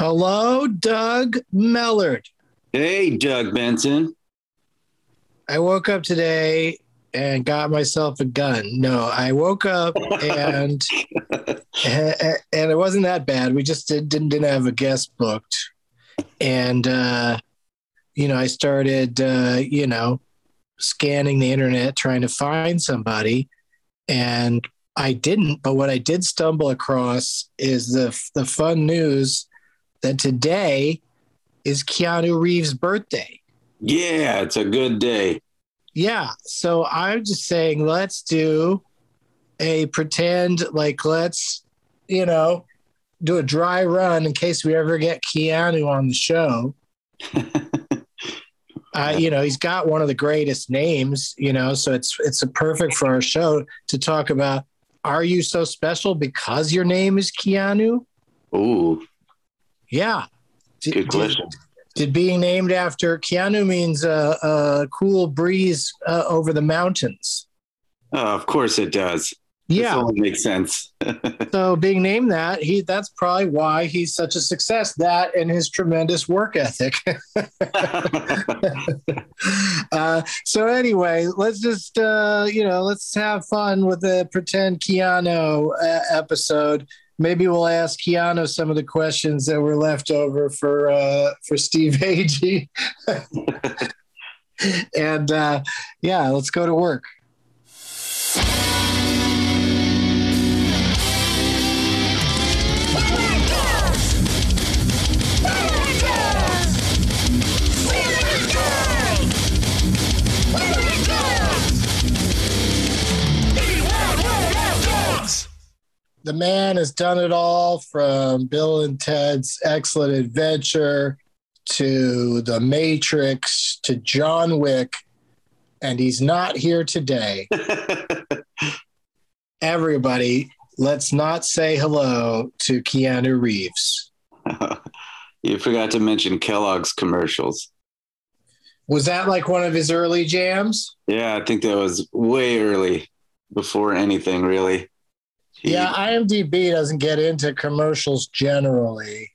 Hello, Doug Mellard. Hey, Doug Benson. I woke up today and got myself a gun. No, I woke up and and it wasn't that bad. We just did, didn't didn't have a guest booked, and uh, you know I started uh, you know scanning the internet trying to find somebody, and I didn't. But what I did stumble across is the the fun news that today is Keanu Reeves' birthday. Yeah, it's a good day. Yeah. So I'm just saying, let's do a pretend, like, let's, you know, do a dry run in case we ever get Keanu on the show. uh, you know, he's got one of the greatest names, you know, so it's it's a perfect for our show to talk about are you so special because your name is Keanu? Ooh, Yeah. Did, good question. Did, did being named after Keanu means a uh, uh, cool breeze uh, over the mountains? Oh, of course it does. This Yeah. all makes sense. So being named that, he that's probably why he's such a success. That and his tremendous work ethic. uh, so anyway, let's just uh, you know let's have fun with the pretend Keanu uh, episode. Maybe we'll ask Keanu some of the questions that were left over for uh, for Steve Agee. and uh, yeah, let's go to work. The man has done it all from Bill and Ted's Excellent Adventure to The Matrix to John Wick, and he's not here today. Everybody, let's not say hello to Keanu Reeves. you forgot to mention Kellogg's commercials. Was that like one of his early jams? Yeah, I think that was way early before anything really. He- Yeah, IMDb doesn't get into commercials generally.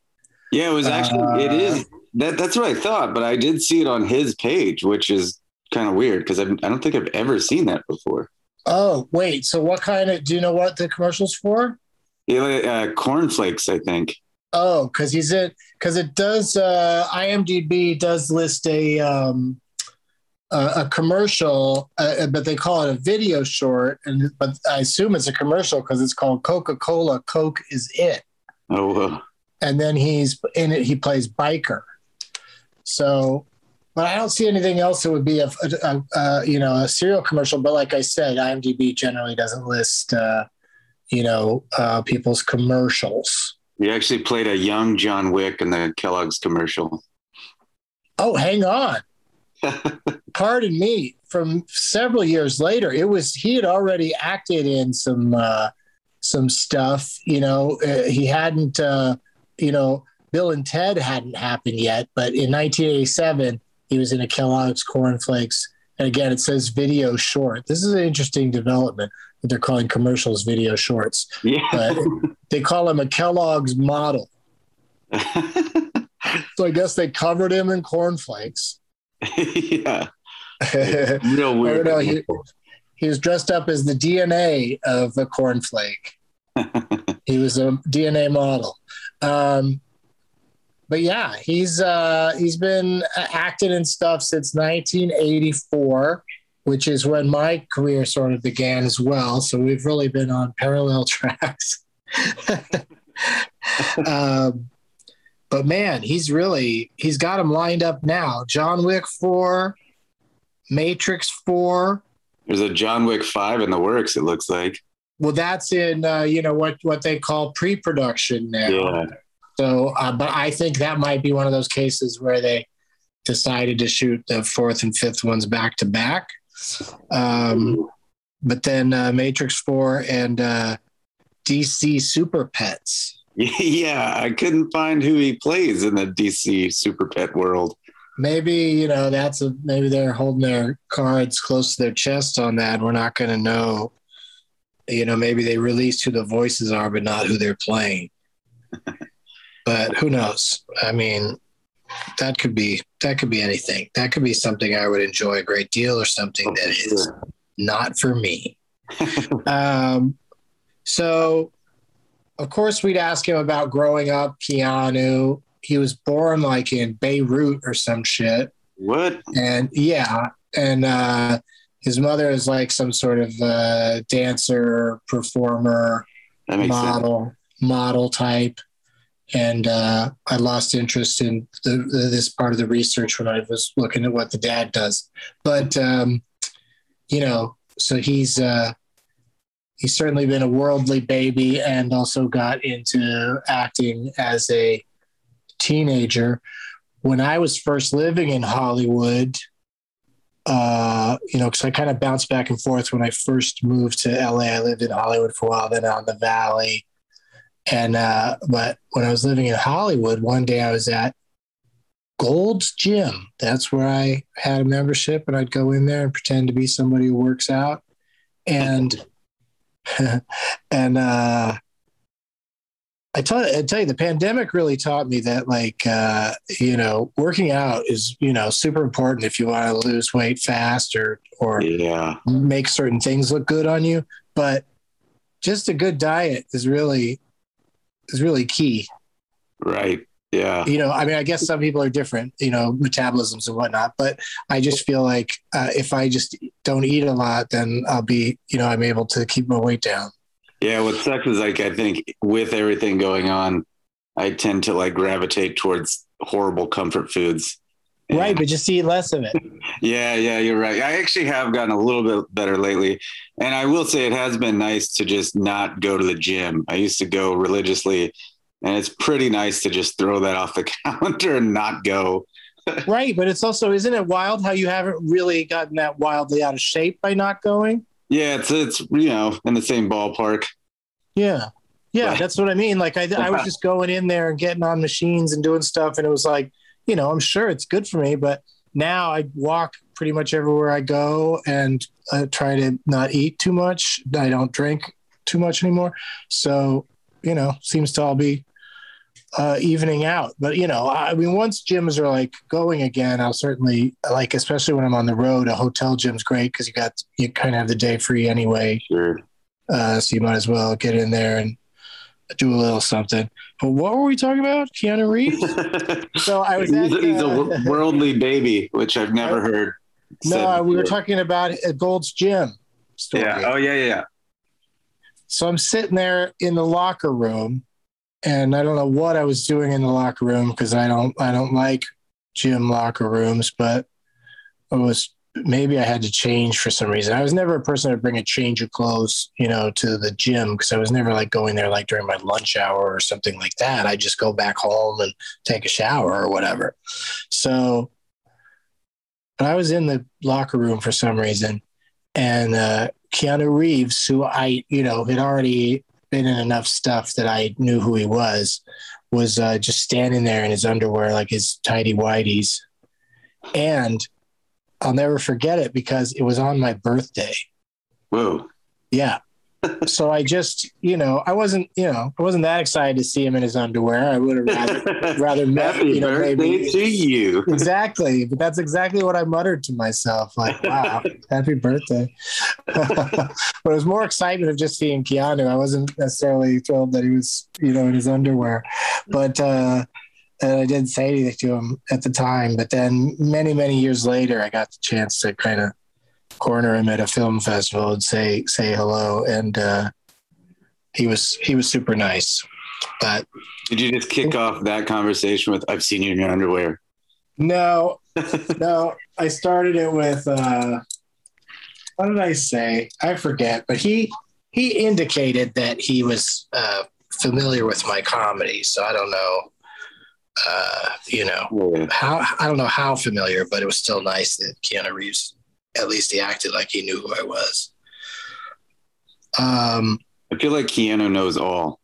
Yeah, it was actually it Uh, is that that's what I thought, but I did see it on his page, which is kind of weird because I don't think I've ever seen that before. Oh, wait. So, what kind of do you know what the commercials for? Yeah, uh, cornflakes, I think. Oh, because he's it because it does. Uh, IMDb does list a um, a, a commercial, uh, but they call it a video short, and but I assume it's a commercial because it's called Coca Cola. Coke is it, Oh, uh, and then he's in it. He plays biker. So, but I don't see anything else that would be a, a, a, a you know a serial commercial. But like I said, IMDb generally doesn't list uh, you know uh, people's commercials. he actually played a young John Wick in the Kellogg's commercial. Oh, hang on. Pardon me. From several years later, it was he had already acted in some uh, some stuff. You know, uh, he hadn't. Uh, you know, Bill and Ted hadn't happened yet, but in 1987, he was in a Kellogg's cornflakes. And again, it says video short. This is an interesting development that they're calling commercials video shorts. Yeah. But they call him a Kellogg's model. So I guess they covered him in cornflakes. yeah. Real weird. know. He, he was dressed up as the DNA of a cornflake. he was a DNA model. Um, but yeah, he's uh, he's been acting in stuff since 1984, which is when my career sort of began as well. So we've really been on parallel tracks. um, but man, he's really he's got him lined up now. John Wick four, Matrix four. There's a John Wick five in the works. It looks like. Well, that's in uh, you know what what they call pre-production now. Yeah. So, uh, but I think that might be one of those cases where they decided to shoot the fourth and fifth ones back to back. Um, but then uh, Matrix Four and uh, DC Super Pets. Yeah, I couldn't find who he plays in the DC Super Pet world. Maybe you know that's a maybe they're holding their cards close to their chest on that. We're not going to know. You know, maybe they released who the voices are, but not who they're playing. but who knows? I mean, that could be that could be anything. That could be something I would enjoy a great deal, or something that is not for me. um, so, of course, we'd ask him about growing up. Keanu, he was born like in Beirut or some shit, What? and yeah, and uh, his mother is like some sort of uh, dancer, performer, makes sense. model, model type. And uh, I lost interest in the, this part of the research when I was looking at what the dad does. But um, you know, so he's uh, he's certainly been a worldly baby, and also got into acting as a teenager. When I was first living in Hollywood, uh, you know, because I kind of bounced back and forth when I first moved to LA. I lived in Hollywood for a while, then on the Valley. And uh, but when I was living in Hollywood, one day I was at Gold's Gym. That's where I had a membership, and I'd go in there and pretend to be somebody who works out. And and uh, I tell I tell you, the pandemic really taught me that, like, uh, you know, working out is you know super important if you want to lose weight fast or or Yeah. make certain things look good on you. But just a good diet is really is really key. Right. Yeah. You know, I mean, I guess some people are different, you know, metabolisms and whatnot. But I just feel like uh, if I just don't eat a lot, then I'll be, you know, I'm able to keep my weight down. Yeah. What sucks is like I think with everything going on, I tend to like gravitate towards horrible comfort foods. And- Right, but just eat less of it. Yeah, yeah, you're right. I actually have gotten a little bit better lately. And I will say it has been nice to just not go to the gym. I used to go religiously, and it's pretty nice to just throw that off the calendar and not go. right, but it's also isn't it wild how you haven't really gotten that wildly out of shape by not going? Yeah, it's it's you know in the same ballpark. Yeah. Yeah, Right. that's what I mean. Like I, I was just going in there and getting on machines and doing stuff, and it was like, you know, I'm sure it's good for me, but now I walk pretty much everywhere I go and uh, try to not eat too much. I don't drink too much anymore, so you know, seems to all be uh, evening out. But you know, I mean, once gyms are like going again, I'll certainly like, especially when I'm on the road. A hotel gym's great because you got you kind of have the day free anyway. Sure. Uh, so you might as well get in there and do a little something. But what were we talking about? Keanu Reeves? So I was he's, at, he's a uh, wo- worldly baby, which I've never heard. no, we were talking about a Gold's Gym story. Yeah. Oh yeah, yeah, yeah. So I'm sitting there in the locker room, and I don't know what I was doing in the locker room because I don't I don't like gym locker rooms, but I was maybe I had to change for some reason. I was never a person to bring a change of clothes, you know, to the gym because I was never like going there like during my lunch hour or something like that. I just go back home and take a shower or whatever. So but I was in the locker room for some reason, and uh, Keanu Reeves, who I, you know, had already been in enough stuff that I knew who he was, was uh, just standing there in his underwear, like his tidy whities. And I'll never forget it because it was on my birthday. Whoa. Yeah. So I just, you know, I wasn't, you know, I wasn't that excited to see him in his underwear. I would have rather, rather met, Happy you know, birthday maybe to you. exactly but that's exactly what i muttered to myself like wow happy birthday but it was more excitement of just seeing keanu i wasn't necessarily thrilled that he was you know in his underwear but uh and I didn't say anything to him at the time. But then many, many years later, I got the chance to kind of corner him at a film festival and say say hello, and uh, he was he was super nice. But did you just kick off that conversation with "I've seen you in your underwear"? No, no. I started it with uh, what did I say? I forget. But he he indicated that he was uh, familiar with my comedy, so I don't know. Uh, you know Yeah. how I don't know how familiar, but it was still nice that Keanu Reeves at least he acted like he knew who I was. Um, I feel like Keanu knows all.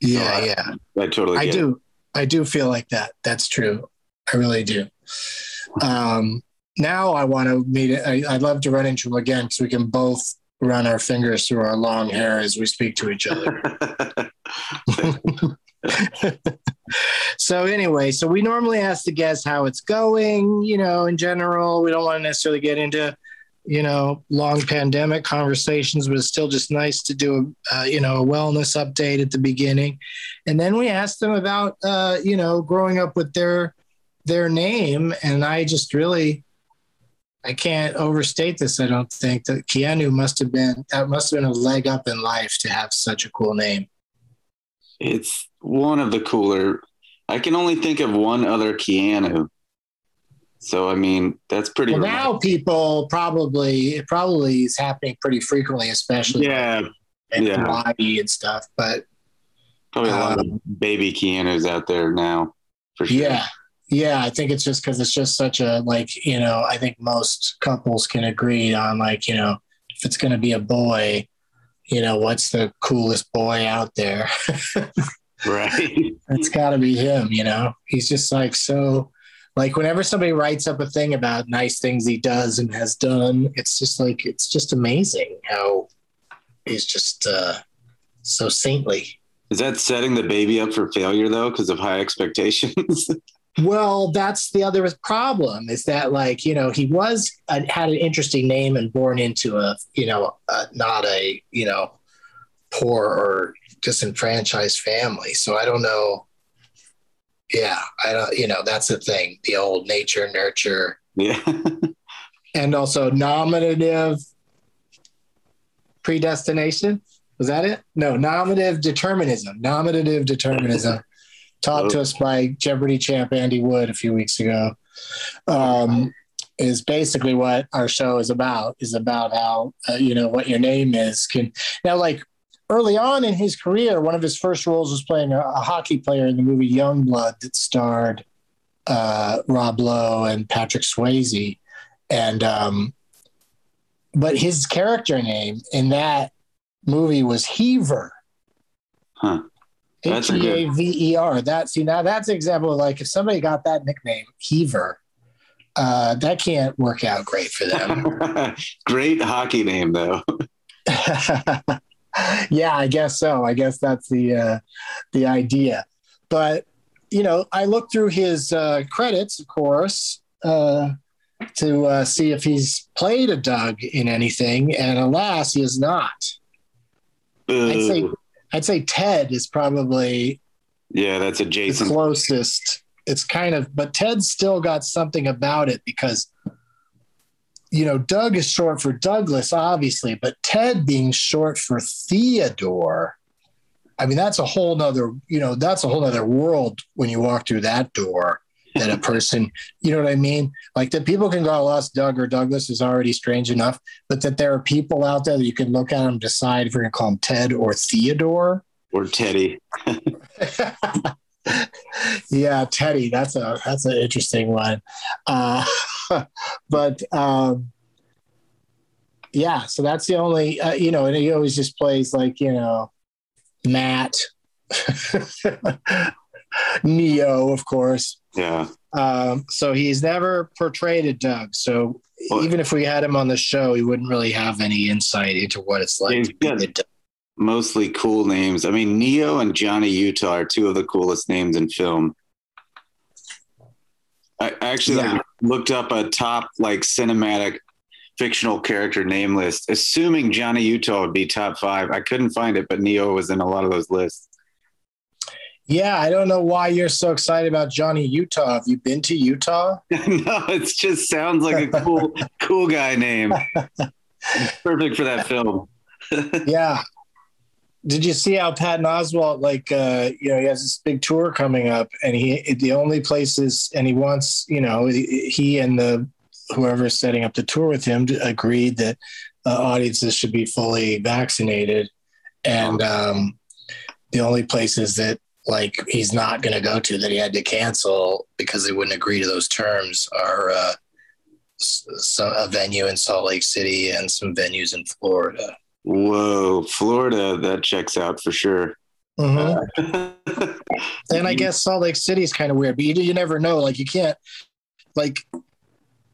yeah, Oh, I- yeah. I totally I get it. do. I do feel like that. That's true. I really do. Um, now I want to meet. I, I'd love to run into him again because we can both run our fingers through our long hair as we speak to each other. so anyway, so we normally ask the guests how it's going. You know, in general, we don't want to necessarily get into you know long pandemic conversations, but it's still just nice to do a uh, you know a wellness update at the beginning, and then we asked them about uh, you know growing up with their their name, and I just really. I can't overstate this. I don't think that Keanu must have been that must have been a leg up in life to have such a cool name. it's one of the cooler. I can only think of one other Keanu. So I mean, that's pretty. Well, remarkable. now people probably it probably is happening pretty frequently, especially yeah, in yeah. Hawaii and stuff. But probably a lot Um, of baby Keanu's out there now. For sure. yeah, yeah, I think it's just because it's just such a like you know I think most couples can agree on like you know if it's going to be a boy, you know what's the coolest boy out there? right. it's got to be him. You know, he's just like so. Like whenever somebody writes up a thing about nice things he does and has done, it's just like it's just amazing how he's just uh, so saintly. Is that setting the baby up for failure though, because of high expectations? Well, that's the other problem is that like you know he was uh, had an interesting name and born into a you know uh, not a you know poor or disenfranchised family. So I don't know. Yeah, I don't. You know that's the thing. The old nature nurture yeah. and also nominative predestination. Was that it? No, nominative determinism. Nominative determinism. Taught to us by Jeopardy champ Andy Wood a few weeks ago. Um, is basically what our show is about. Is about how uh, you know what your name is can now like. Early on in his career, one of his first roles was playing a, a hockey player in the movie Young Blood that starred uh, Rob Lowe and Patrick Swayze and um, but his character name in that movie was Heaver. Huh. H E A V E R. That see now that's an example of like if somebody got that nickname Heaver, uh, that can't work out great for them. Great hockey name though. yeah, I guess so. I guess that's the uh, the idea. But you know, I looked through his uh, credits, of course, uh, to uh, see if he's played a Doug in anything, and alas, he is not. I'd say I'd say Ted is probably yeah, that's the adjacent. closest. It's kind of, but Ted's still got something about it because, you know, Doug is short for Douglas, obviously, but Ted being short for Theodore, I mean, that's a whole nother, you know, that's a whole nother world when you walk through that door. That a person, you know what I mean? Like that people can call us Doug or Douglas is already strange enough, but that there are people out there that you can look at them, decide if you're going to call them Ted or Theodore. or Teddy. yeah, Teddy. That's a that's an interesting one. Uh, but um, yeah, so that's the only uh, you know, and he always just plays like you know, Matt, Neo, of course. Yeah. Um, so he's never portrayed a Doug. So Well- even if we had him on the show, he wouldn't really have any insight into what it's like to be a Doug. Mostly cool names. I mean, Neo and Johnny Utah are two of the coolest names in film. I actually Yeah. like, looked up a top like cinematic fictional character name list, assuming Johnny Utah would be top five. I couldn't find it, but Neo was in a lot of those lists. Yeah, I don't know why you're so excited about Johnny Utah. Have you been to Utah? no, it just sounds like a cool, cool guy name. Perfect for that film. yeah. Did you see how Patton Oswalt, like, uh, you know, he has this big tour coming up, and he the only places, and he wants, you know, he and the whoever is setting up the tour with him agreed that uh, audiences should be fully vaccinated, and um, the only places that like he's not going to go to that he had to cancel because they wouldn't agree to those terms are uh, so a venue in Salt Lake City and some venues in Florida. Whoa, Florida, that checks out for sure. Mm-hmm. and I guess Salt Lake City is kind of weird, but you, you never know. Like you can't, like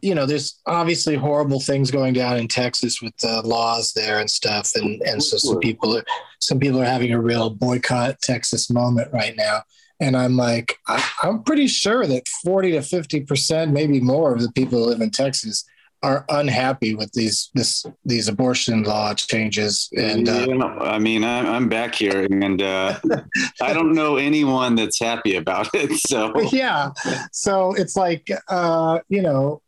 you know, there's obviously horrible things going down in Texas with the laws there and stuff, and and so some people, are some people are having a real boycott Texas moment right now. And I'm like, I, I'm pretty sure that 40 to 50 percent, maybe more, of the people who live in Texas are unhappy with these this these abortion law changes and uh, yeah, i mean I'm, I'm back here and uh, i don't know anyone that's happy about it so yeah so it's like uh, you know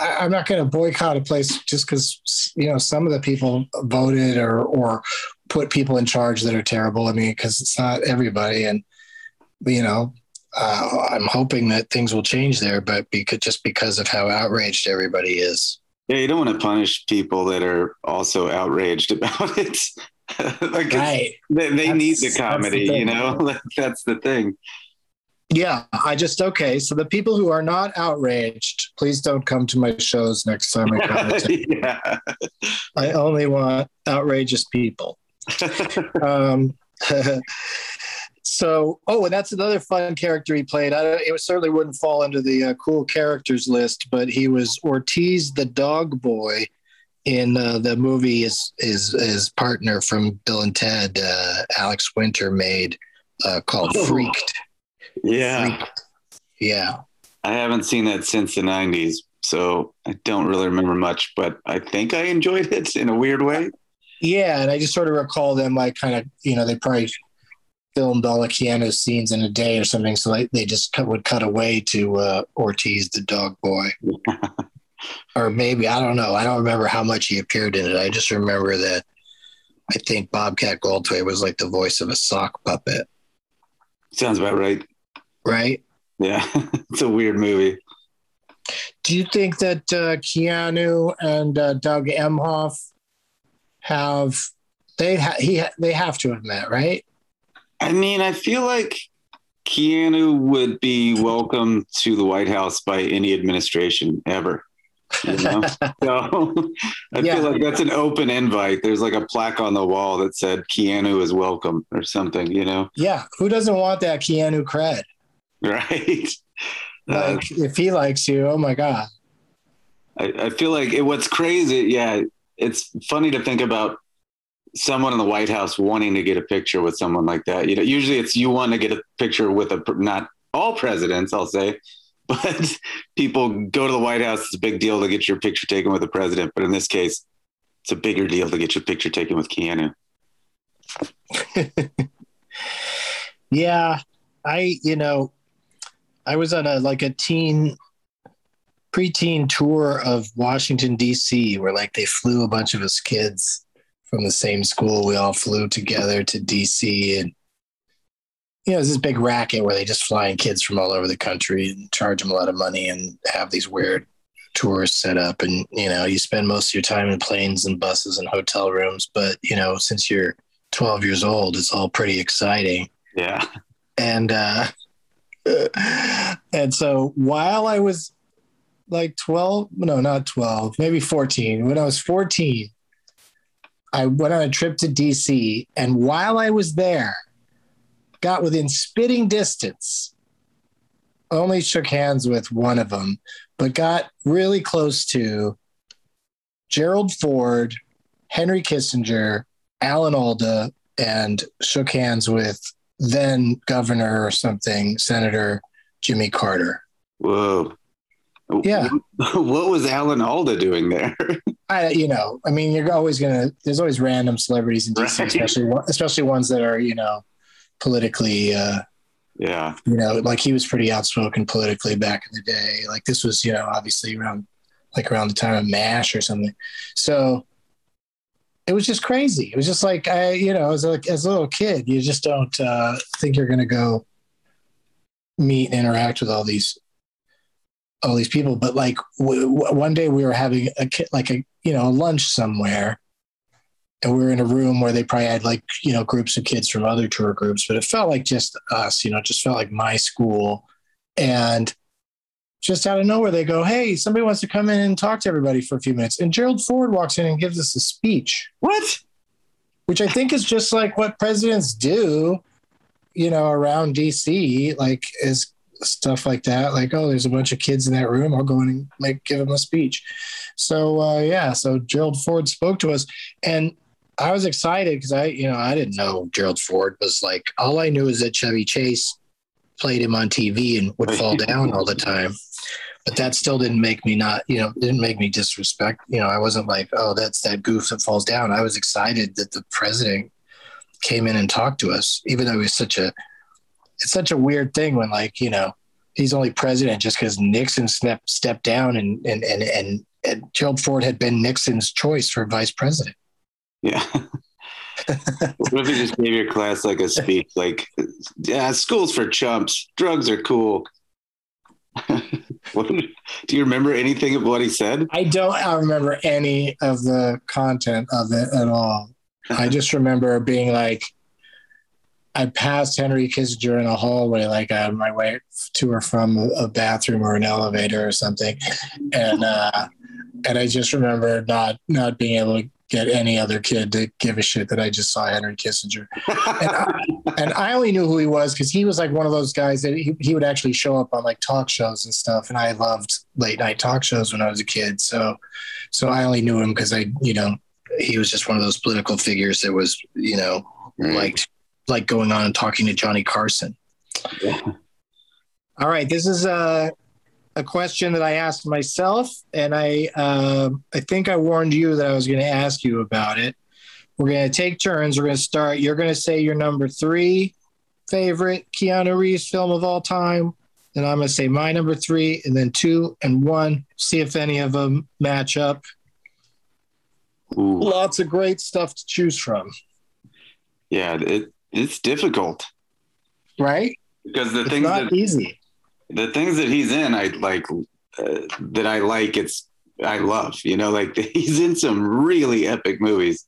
I, am not going to boycott a place just because you know some of the people voted or or put people in charge that are terrible. I mean, because it's not everybody, and you know, uh, I'm hoping that things will change there, but because just because of how outraged everybody is. Yeah, you don't want to punish people that are also outraged about it. like right. they, they need the comedy, the you know. that's the thing. Yeah, I just okay. So the people who are not outraged, please don't come to my shows next time I come. yeah. I only want outrageous people. um, so, oh, and that's another fun character he played. I it certainly wouldn't fall into the uh, cool characters list, but he was Ortiz the dog boy in uh, the movie. His his his partner from Bill and Ted, uh, Alex Winter, made uh, called oh. Freaked yeah. Yeah. I haven't seen that since the 90s, so I don't really remember much, but I think I enjoyed it in a weird way. Yeah, and I just sort of recall them like kind of, you know, they probably filmed all the Keanu scenes in a day or something, so like they just cut, would cut away to uh, Ortiz the dog boy. or maybe I don't know. I don't remember how much he appeared in it. I just remember that I think Bobcat Goldthwait was like the voice of a sock puppet. Sounds about right right? Yeah, it's a weird movie. Do you think that uh, Keanu and uh, Doug Emhoff have they ha- he they have to have met, right? I mean, I feel like Keanu would be welcome to the White House by any administration ever. You know? so I yeah. feel like that's an open invite. There's like a plaque on the wall that said Keanu is welcome or something, you know? Yeah. Who doesn't want that Keanu cred? right? Like uh, if he likes you, oh my god. I, I feel like it, what's crazy, yeah, it's funny to think about someone in the White House wanting to get a picture with someone like that. You know, usually it's you want to get a picture with a not all presidents, I'll say, but people go to the White House. It's a big deal to get your picture taken with the president, but in this case, it's a bigger deal to get your picture taken with Keanu. yeah, I you know I was on a like a teen preteen tour of Washington D.C. where like they flew a bunch of us kids from the same school. We all flew together to D.C. and you know it's this big racket where they just fly in kids from all over the country and charge them a lot of money and have these weird tours set up and you know you spend most of your time in planes and buses and hotel rooms but you know since you're 12 years old it's all pretty exciting yeah and uh and so while I was like 12, no, not 12, maybe 14, when I was 14, I went on a trip to DC. And while I was there, got within spitting distance, only shook hands with one of them, but got really close to Gerald Ford, Henry Kissinger, Alan Alda, and shook hands with then governor or something, Senator Jimmy Carter. Whoa. Yeah. What was Alan Alda doing there? I, you know, I mean, you're always gonna. There's always random celebrities in DC, right. especially especially ones that are, you know, politically uh, Yeah. You know, like he was pretty outspoken politically back in the day. Like this was, you know, obviously around like around the time of MASH or something. So it was just crazy. It was just like I, you know, as a as a little kid, you just don't uh, think you're going to go meet and interact with all these all these people. But like w- w- one day we were having a ki- like a you know a lunch somewhere, and we were in a room where they probably had like you know groups of kids from other tour groups, but it felt like just us. You know, it just felt like my school, and just out of nowhere they go, "Hey, somebody wants to come in and talk to everybody for a few minutes." And Gerald Ford walks in and gives us a speech What? which I think is just like what presidents do, you know, around DC, like is stuff like that. Like, oh, there's a bunch of kids in that room. I'll go in and make give them a speech. So uh, yeah, so Gerald Ford spoke to us, and I was excited because I, you know, I didn't know Gerald Ford was like. All I knew is that Chevy Chase played him on TV and would fall down all the time. But that still didn't make me not, you know, didn't make me disrespect. You know, I wasn't like, oh, that's that goof that falls down. I was excited that the president came in and talked to us, even though it was such a, it's such a weird thing when like, you know, he's only president just because Nixon stepped stepped down and and and and, and Gerald Ford had been Nixon's choice for vice president. Yeah. what if you just gave your class like a speech like, yeah, school's for chumps. Drugs are cool. what, do you remember anything of what he said? I don't I remember any of the content of it at all. I just remember being like, I passed Henry Kissinger in a hallway, like on my way to or from a bathroom or an elevator or something, and uh, and I just remember not not being able to get any other kid to give a shit that I just saw Henry Kissinger, and I, and I only knew who he was because he was like one of those guys that he, he would actually show up on like talk shows and stuff, and I loved late night talk shows when I was a kid, so so I only knew him because I you know he was just one of those political figures that was you know liked like going on and talking to Johnny Carson. Yeah. All right, this is a a question that I asked myself, and I uh, I think I warned you that I was going to ask you about it. We're going to take turns. We're going to start. You're going to say your number three favorite Keanu Reeves film of all time. Then I'm going to say my number three, and then two and one. See if any of them match up. Ooh. Lots of great stuff to choose from, Yeah, it, it's difficult right? because the It's things not that easy. the things that he's in, I like uh, that I like. It's I love. You know, like he's in some really epic movies,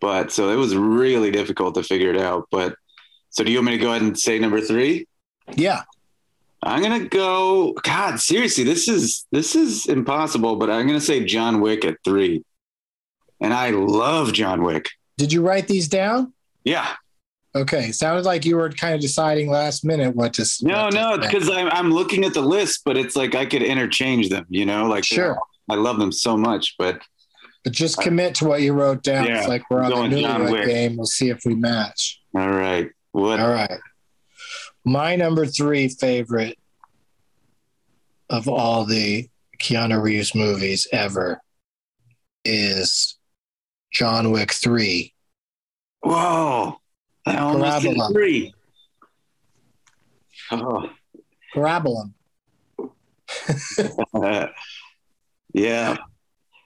but so it was really difficult to figure it out. But so do you want me to go ahead and say number three? Yeah. I'm gonna go. God, seriously, this is this is impossible. But I'm gonna say John Wick at three, and I love John Wick. Did you write these down? Yeah, Okay, sounded like you were kind of deciding last minute what to. no, what to no, because I'm I'm looking at the list, but it's like I could interchange them. You know, like Sure. I love them so much, but but just commit to what you wrote down. Yeah, it's like we're on the newlywed game. We'll see if we match. all right, what? All right. My number three favorite of all the Keanu Reeves movies ever is John Wick Three. Whoa, I almost Parabellum. three. Oh, Grabble yeah,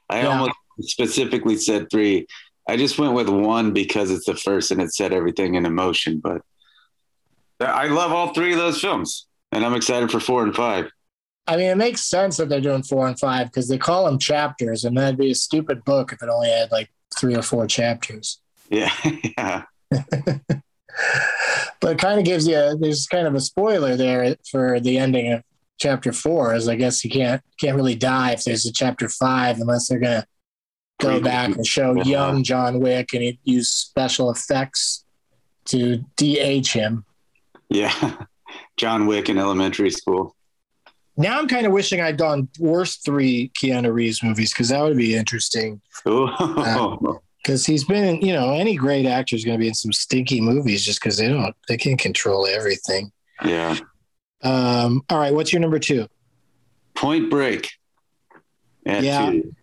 I Yeah. almost specifically said three. I just went with one because it's the first and it set everything in motion. But I love all three of those films, and I'm excited for four and five. I mean, it makes sense that they're doing four and five because they call them chapters, and that'd be a stupid book if it only had like three or four chapters. Yeah, yeah, but it kind of gives you a, there's kind of a spoiler there for the ending of chapter four is I guess you can't can't really die if there's a chapter five unless they're gonna go back and show young John Wick and he use special effects to de-age him. yeah. John Wick in elementary school. Now I'm kind of wishing I'd gone worst three Keanu Reeves movies because that would be interesting. Ooh. Uh, Because he's been, in, you know, any great actor is going to be in some stinky movies just because they don't, they can't control everything. yeah. Um, all right, what's your number two? Point Break. At Yeah. two.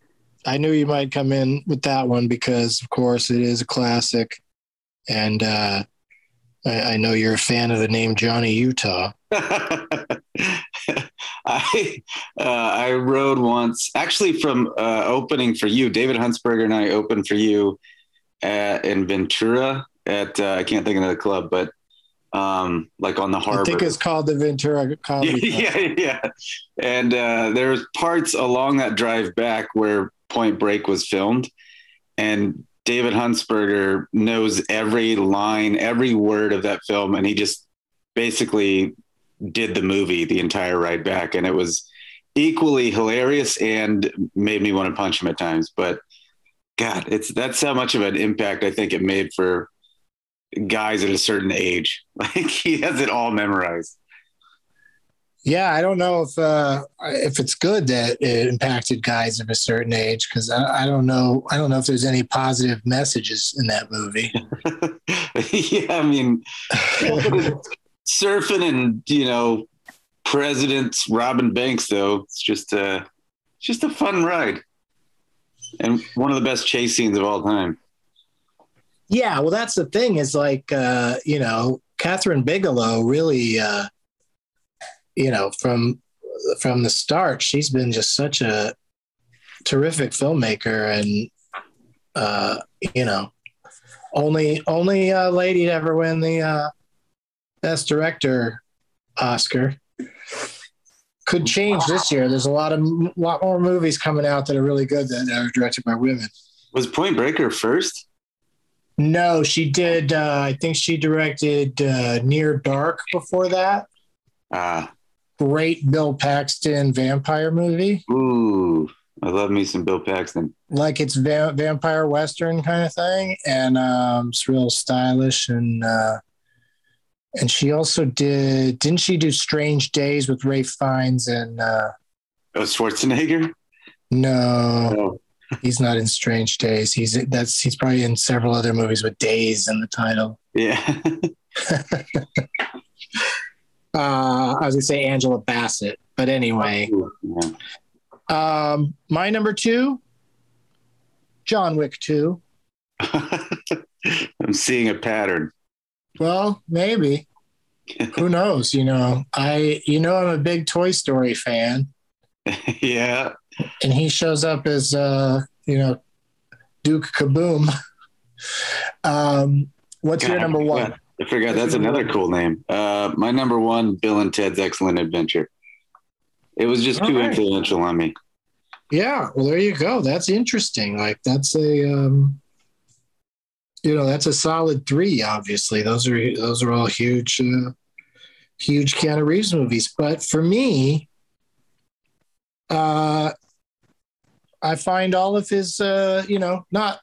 I knew you might come in with that one because, of course, it is a classic, and uh, I, I know you're a fan of the name Johnny Utah. I uh, I rode once, actually from uh, opening for you. David Huntsberger and I opened for you at, in Ventura at uh, I can't think of the club, but um, like on the harbor. I think it's called the Ventura Comedy. yeah, yeah, yeah. And uh, there was parts along that drive back where Point Break was filmed, and David Huntsberger knows every line, every word of that film, and he just basically did the movie the entire ride back, and it was equally hilarious and made me want to punch him at times. But God, it's that's how much of an impact I think it made for guys at a certain age. Like he has it all memorized. Yeah, I don't know if uh, if it's good that it impacted guys of a certain age because I, I, don't know. I don't know if there's any positive messages in that movie. yeah, I mean, surfing and you know presidents robbing banks though it's just a just a fun ride and one of the best chase scenes of all time yeah well that's the thing is like uh you know Kathryn Bigelow really uh you know from from the start she's been just such a terrific filmmaker and uh you know only only uh lady to ever win the uh Best Director Oscar. Could change this year. There's a lot of lot more movies coming out that are really good that are directed by women. Was Point Breaker first? No, she did. Uh, I think she directed uh, Near Dark before that. Ah, great Bill Paxton vampire movie. Ooh, I love me some Bill Paxton. Like it's va- vampire western kind of thing, and um, it's real stylish and uh, and she also did didn't she do strange days with Ralph Fiennes and uh oh schwarzenegger no oh. he's not in strange days he's that's he's probably in several other movies with days in the title yeah uh i was gonna say angela bassett but anyway um my number two john wick 2 i'm seeing a pattern well, maybe. Who knows? You know, I you know I'm a big Toy Story fan. yeah. And he shows up as uh, you know, Duke Kaboom. Um, what's God, your number one? I forgot that's another cool name. Uh, my number one, Bill and Ted's Excellent Adventure. It was just All too right. influential on me. Yeah, well, there you go. That's interesting. Like that's a um, you know that's a solid three. Obviously, those are those are all huge, uh, huge Keanu Reeves movies. But for me, uh, I find all of his, uh, you know, not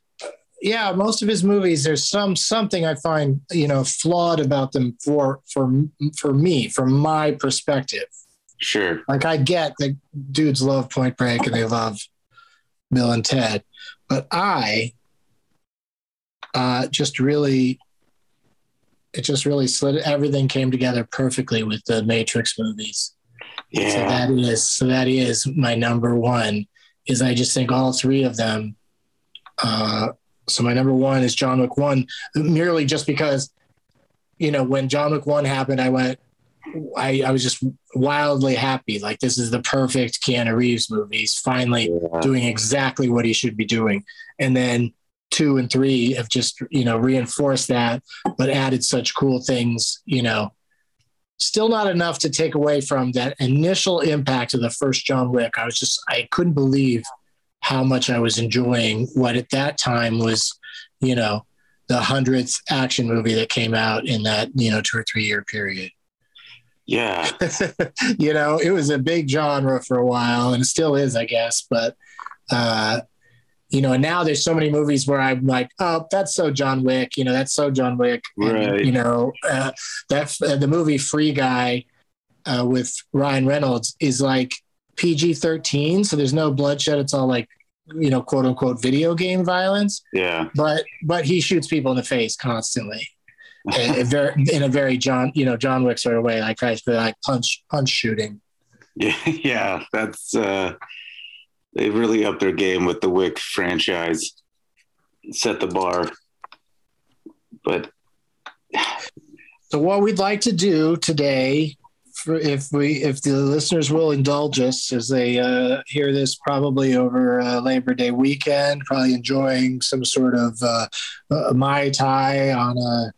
yeah, most of his movies. There's some something I find you know flawed about them for for for me from my perspective. Sure. Like I get that dudes love Point Break and they love Bill and Ted, but I uh, just really it just really slid everything came together perfectly with the matrix movies yeah. so that is so that is my number one is i just think all three of them uh, so my number one is john wick one merely just because you know when john wick one happened i went I, I was just wildly happy. Like this is the perfect Keanu Reeves movie. He's finally yeah. doing exactly what he should be doing. And then two and three have just you know reinforced that but added such cool things you know still not enough to take away from that initial impact of the first john wick i was just i couldn't believe how much i was enjoying what at that time was you know the hundredth action movie that came out in that you know two or three year period. Yeah. You know it was a big genre for a while and it still is i guess but uh you know, and now there's so many movies where I'm like, oh, that's so John Wick, you know, that's so John Wick, right? And, you know, uh, that uh, the movie Free Guy uh, with Ryan Reynolds is like PG-13, so there's no bloodshed. It's all like, you know, quote unquote video game violence. Yeah, but but he shoots people in the face constantly. in, very, in a very John, you know, John Wick sort of way, like I feel like punch punch shooting. Yeah, yeah, that's uh they really upped their game with the Wick franchise, set the bar. But So what we'd like to do today, if we if the listeners will indulge us as they uh, hear this, probably over uh, Labor Day weekend, probably enjoying some sort of uh, uh, mai tai on a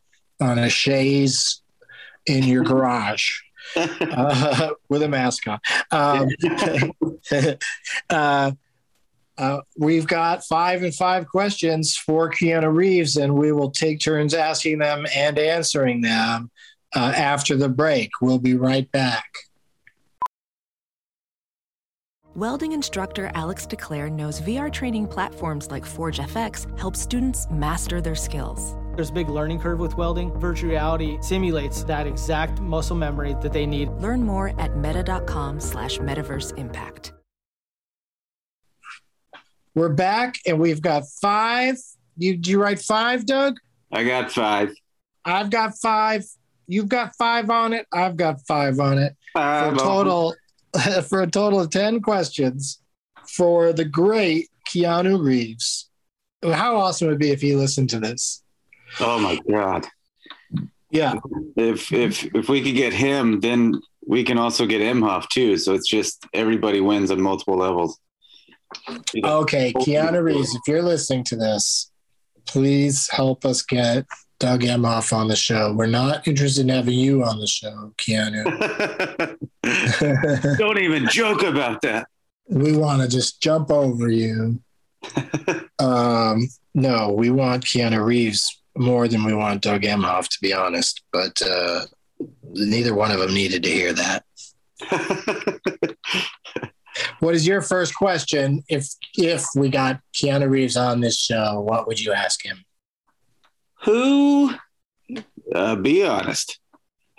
on a chaise in your garage. uh, with a mask on. Um, uh, uh, we've got five and five questions for Keanu Reeves, and we will take turns asking them and answering them uh, after the break. We'll be right back. Welding instructor Alex DeClaire knows VR training platforms like Forge FX help students master their skills. There's a big learning curve with welding. Virtual reality simulates that exact muscle memory that they need. Learn more at meta.com slash metaverse impact. We're back, and we've got five. You, do you write five, Doug? I got five. I've got five. You've got five on it. I've got five on it. For a total, for a total of ten questions for the great Keanu Reeves. How awesome would it be if he listened to this? Oh my god! Yeah. If if if we could get him, then we can also get Emhoff too. So it's just everybody wins on multiple levels. Okay, Keanu Reeves, if you're listening to this, please help us get Doug Emhoff on the show. We're not interested in having you on the show, Keanu. Don't even joke about that. we want to just jump over you. Um, no, we want Keanu Reeves more than we want Doug Emhoff, to be honest. But uh, neither one of them needed to hear that. What is your first question? If if we got Keanu Reeves on this show, what would you ask him? Who? Uh, be honest.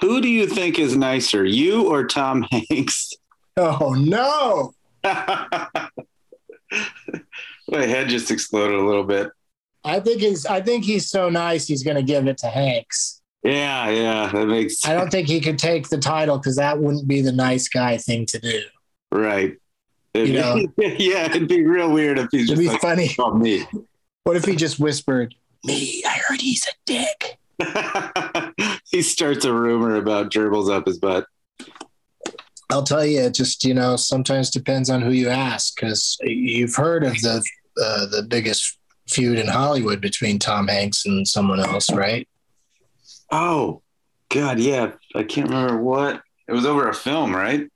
Who do you think is nicer, you or Tom Hanks? Oh no! My head just exploded a little bit. I think he's I think he's so nice he's going to give it to Hanks. Yeah, yeah, that makes I don't think he could take the title because that wouldn't be the nice guy thing to do. right. You know? yeah, it'd be real weird if he's It'd just be like, funny. "Oh, me. What if he just whispered, "Me, I heard he's a dick." he starts a rumor about gerbils up his butt. I'll tell you, it just you know sometimes depends on who you ask because you've heard of the uh, the biggest feud in Hollywood between Tom Hanks and someone else, right? Oh, God, yeah. I can't remember what. It was over a film, right?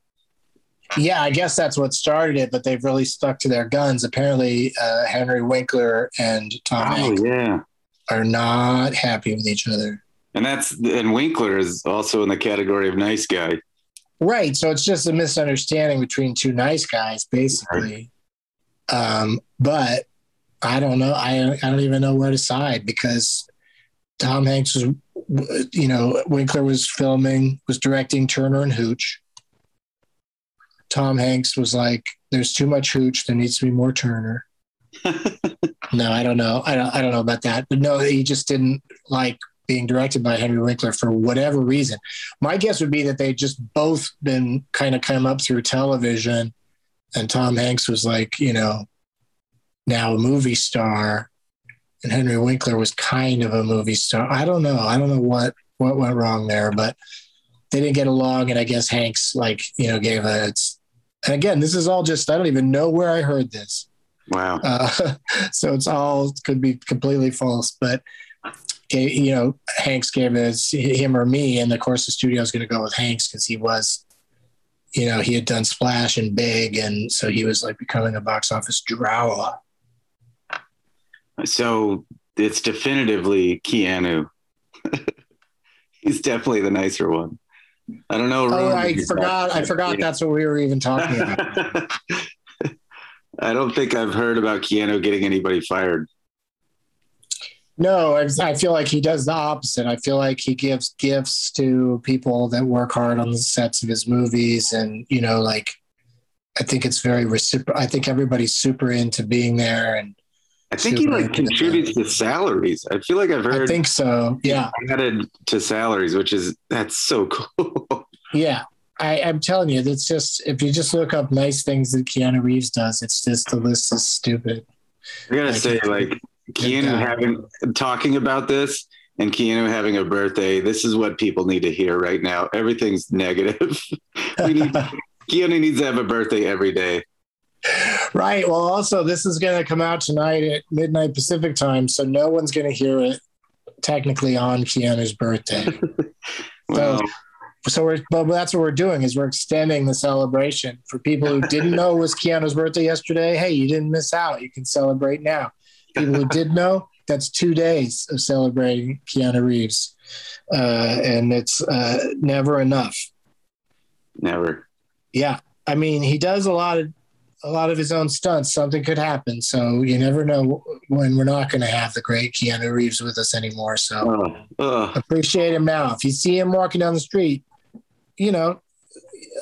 Yeah, I guess that's what started it, but they've really stuck to their guns. Apparently, uh, Henry Winkler and Tom Oh, Hanks yeah. Are not happy with each other. And that's and Winkler is also in the category of nice guy. Right. So it's just a misunderstanding between two nice guys, basically. Um, but I don't know. I I don't even know where to side because Tom Hanks was, you know, Winkler was filming, was directing Turner and Hooch. Tom Hanks was like, "There's too much Hooch. There needs to be more Turner." no, I don't know. I don't. I don't know about that. But no, he just didn't like being directed by Henry Winkler for whatever reason. My guess would be that they just both been kind of come up through television, and Tom Hanks was like, you know, now a movie star, and Henry Winkler was kind of a movie star. I don't know. I don't know what what went wrong there, but they didn't get along, and I guess Hanks like you know gave a. And again, this is all just I don't even know where I heard this. Wow. Uh, so it's all could be completely false, but you know, Hanks gave it him or me, and of course the studio is going to go with Hanks because he was, you know, he had done Splash and Big, and so he was like becoming a box office draw. So it's definitively Keanu. He's definitely the nicer one. I don't know. Oh, I forgot. I forgot that's what we were even talking about. I don't think I've heard about Keanu getting anybody fired. No, I, I feel like he does the opposite. I feel like he gives gifts to people that work hard on the sets of his movies, and you know, like I think it's very reciprocal. I think everybody's super into being there, and I think he like contributes to salaries. I feel like I've heard. I think so. Yeah, added to salaries, which is that's so cool. yeah. I, I'm telling you, it's just if you just look up nice things that Keanu Reeves does, it's just the list is stupid. I gotta I say, like Keanu having talking about this and Keanu having a birthday. This is what people need to hear right now. Everything's negative. we need, Keanu needs to have a birthday every day. Right. Well, also, this is going to come out tonight at midnight Pacific time, so no one's going to hear it technically on Keanu's birthday. Well, so, so we're, but that's what we're doing is we're extending the celebration for people who didn't know it was Keanu's birthday yesterday. Hey, you didn't miss out. You can celebrate now. People who did know, that's two days of celebrating Keanu Reeves, uh, and it's uh, never enough. never. Yeah, I mean, he does a lot of a lot of his own stunts. Something could happen, so you never know when we're not going to have the great Keanu Reeves with us anymore. So Oh, appreciate him now. If you see him walking down the street, you know,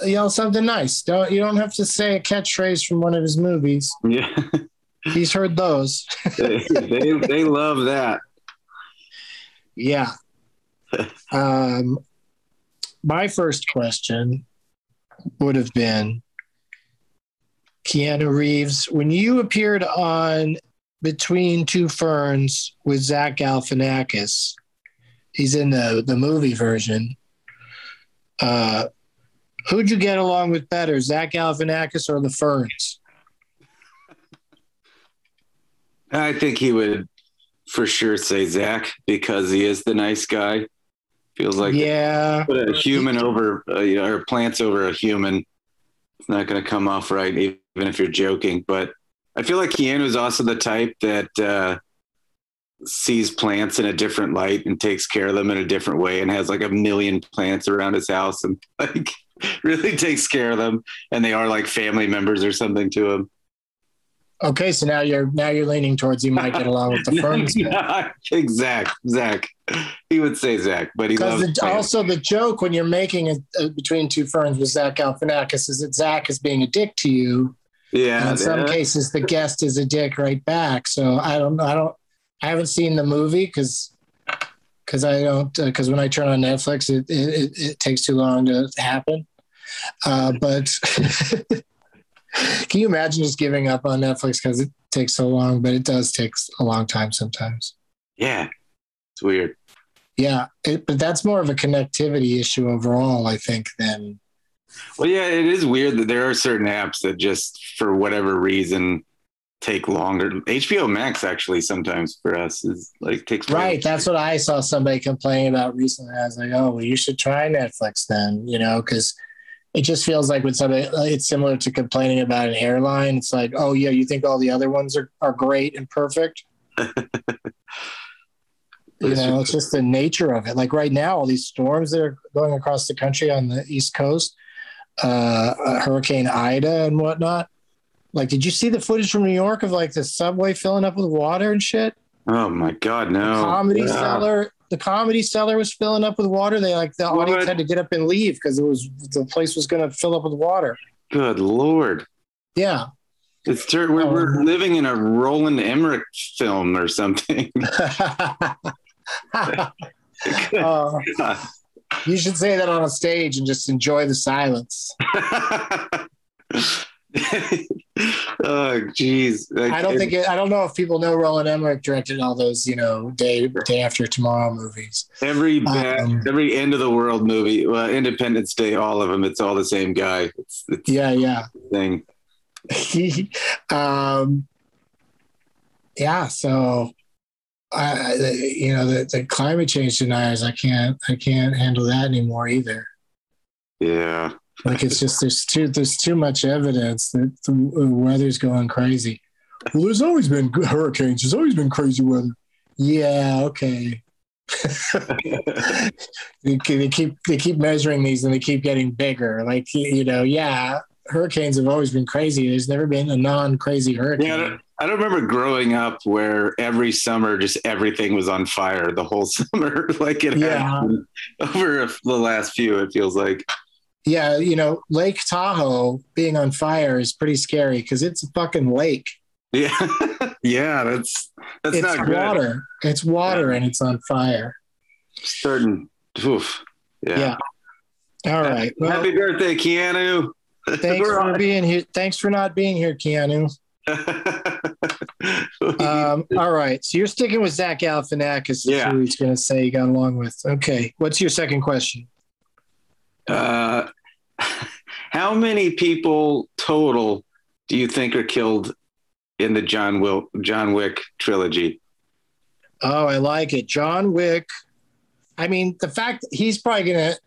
yell something nice. Don't you don't have to say a catchphrase from one of his movies. Yeah, He's heard those. they, they they love that. Yeah. Um, my first question would have been Keanu Reeves, when you appeared on Between Two Ferns with Zach Galifianakis, he's in the, the movie version. Uh, who'd you get along with better, Zach Galifianakis or the Ferns? I think he would for sure say Zach because he is the nice guy. Feels like yeah. put a human over uh, you know, or plants over a human. It's not going to come off right, even if you're joking. But I feel like Keanu is also the type that uh, sees plants in a different light and takes care of them in a different way, and has like a million plants around his house, and like really takes care of them, and they are like family members or something to him. Okay, so now you're now you're leaning towards you might get along with the Ferns. Zach, Zach. He would say Zach, but he loves the, also the joke when you're making it uh, between two ferns with Zach Galifianakis is that Zach is being a dick to you. yeah, and in some yeah. cases, the guest is a dick right back. So I don't, I don't, I haven't seen the movie because because I don't because when I turn on Netflix, it, it it it takes too long to happen. Uh, but can you imagine just giving up on Netflix because it takes so long? But it does take a long time sometimes. yeah, it's weird. Yeah, it, but that's more of a connectivity issue overall, I think, than Well, yeah, it is weird that there are certain apps that just, for whatever reason, take longer. HBO Max actually sometimes for us is like takes right. That's what I saw somebody complaining about recently. I was like, oh, well, you should try Netflix then, you know, because it just feels like with somebody, it's similar to complaining about an airline. It's like, oh, yeah, you think all the other ones are, are great and perfect. you know, it's just the nature of it. Like right now, all these storms that are going across the country on the East Coast, uh, uh, Hurricane Ida and whatnot. Like, did you see the footage from New York of like the subway filling up with water and shit? Oh my god, no! The comedy Yeah. cellar, the comedy cellar was filling up with water. They like the What? audience had to get up and leave because it was the place was going to fill up with water. Good lord! Yeah. It's tur- we're, Oh. we're living in a Roland Emmerich film or something. Uh, you should say that on a stage and just enjoy the silence. oh, jeez. I don't think it, I don't know if people know Roland Emmerich directed all those, you know, day day after tomorrow movies. every bad, Um, every end of the world movie, well, Independence Day, all of them, it's all the same guy. It's it's Yeah, yeah. thing. um, yeah. So, I, I- you know, the, the climate change deniers, I can't, I can't handle that anymore either. Yeah. Like it's just there's too there's too much evidence that the weather's going crazy. Well, there's always been hurricanes. There's always been crazy weather. Yeah, okay. they, keep- they keep they keep measuring these and they keep getting bigger. Like you know, yeah, hurricanes have always been crazy. There's never been a non-crazy hurricane. Yeah, I don't, I don't remember growing up where every summer just everything was on fire the whole summer, like it Yeah. has been over the last few. It feels like. Yeah, you know, Lake Tahoe being on fire is pretty scary because it's a fucking lake. Yeah, yeah, that's that's it's not good. water. It's water and it's on fire. Starting. Oof. Yeah. Yeah. All right. Well, Happy birthday, Keanu. thanks for on. being here. Thanks for not being here, Keanu. Um, all right. So you're sticking with Zach Galifianakis. Yeah. Who he's going to say he got along with. Okay. What's your second question? Uh, how many people total do you think are killed in the John Will John Wick trilogy? Oh, I like it. John Wick. I mean, the fact he's probably going to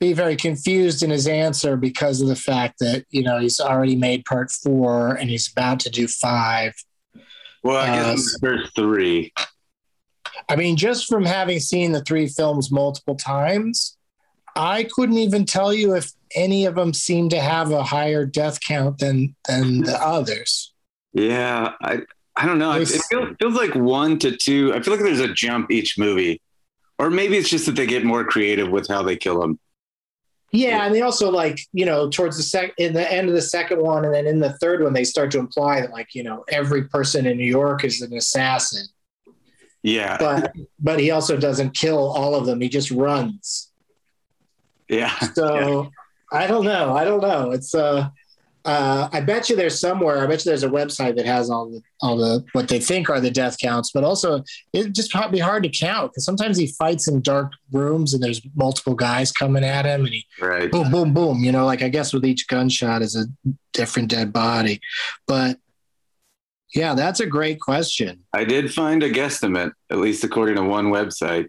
be very confused in his answer because of the fact that, you know, he's already made part four and he's about to do five. Well, I Uh, guess there's three. I mean, just from having seen the three films multiple times, I couldn't even tell you if any of them seem to have a higher death count than than the others. Yeah, I I don't know. It, it feels, feels like one to two. I feel like there's a jump each movie, or maybe it's just that they get more creative with how they kill them. Yeah, and they also like you know towards the sec in the end of the second one, and then in the third one, they start to imply that like you know every person in New York is an assassin, Yeah, but but he also doesn't kill all of them. He just runs. Yeah, So I don't know. I don't know. It's uh, uh, I bet you there's somewhere. I bet you there's a website that has all the all the what they think are the death counts, but also it just probably hard to count because sometimes he fights in dark rooms and there's multiple guys coming at him and he right. boom boom boom. You know, like I guess with each gunshot is a different dead body, but yeah, that's a great question. I did find a guesstimate, at least according to one website.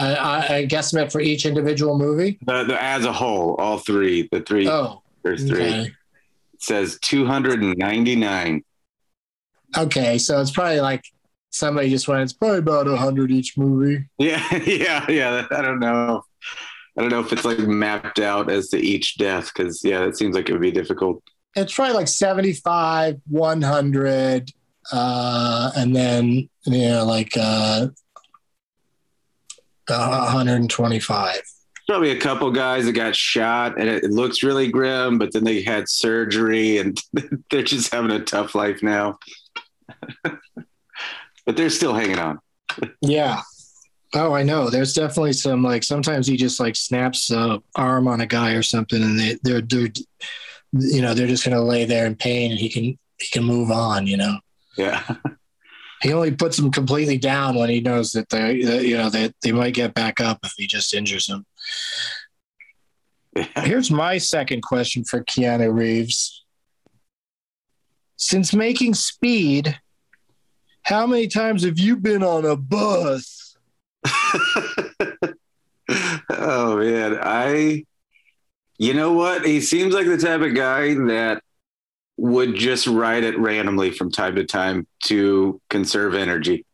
I guesstimate for each individual movie. The, the as a whole, all three, the three, Oh, there's three. okay. It says 299. Okay, so it's probably like somebody just went. It's probably about a hundred each movie. Yeah, yeah, yeah. I don't know. I don't know if it's like mapped out as to each death because yeah, it seems like it would be difficult. It's probably like seventy-five, one hundred, uh, and then you know like uh, and twenty-five. Probably a couple guys that got shot and it, it looks really grim, but then they had surgery and they're just having a tough life now. but they're still hanging on. Yeah. Oh, I know. There's definitely some like sometimes he just like snaps a arm on a guy or something, and they they're they're you know they're just gonna lay there in pain, and he can he can move on. You know. Yeah. He only puts them completely down when he knows that they, that, you know, that they might get back up if he just injures them. Here's my second question for Keanu Reeves. Since making Speed, how many times have you been on a bus? oh man, I you know what? He seems like the type of guy that would just ride it randomly from time to time to conserve energy.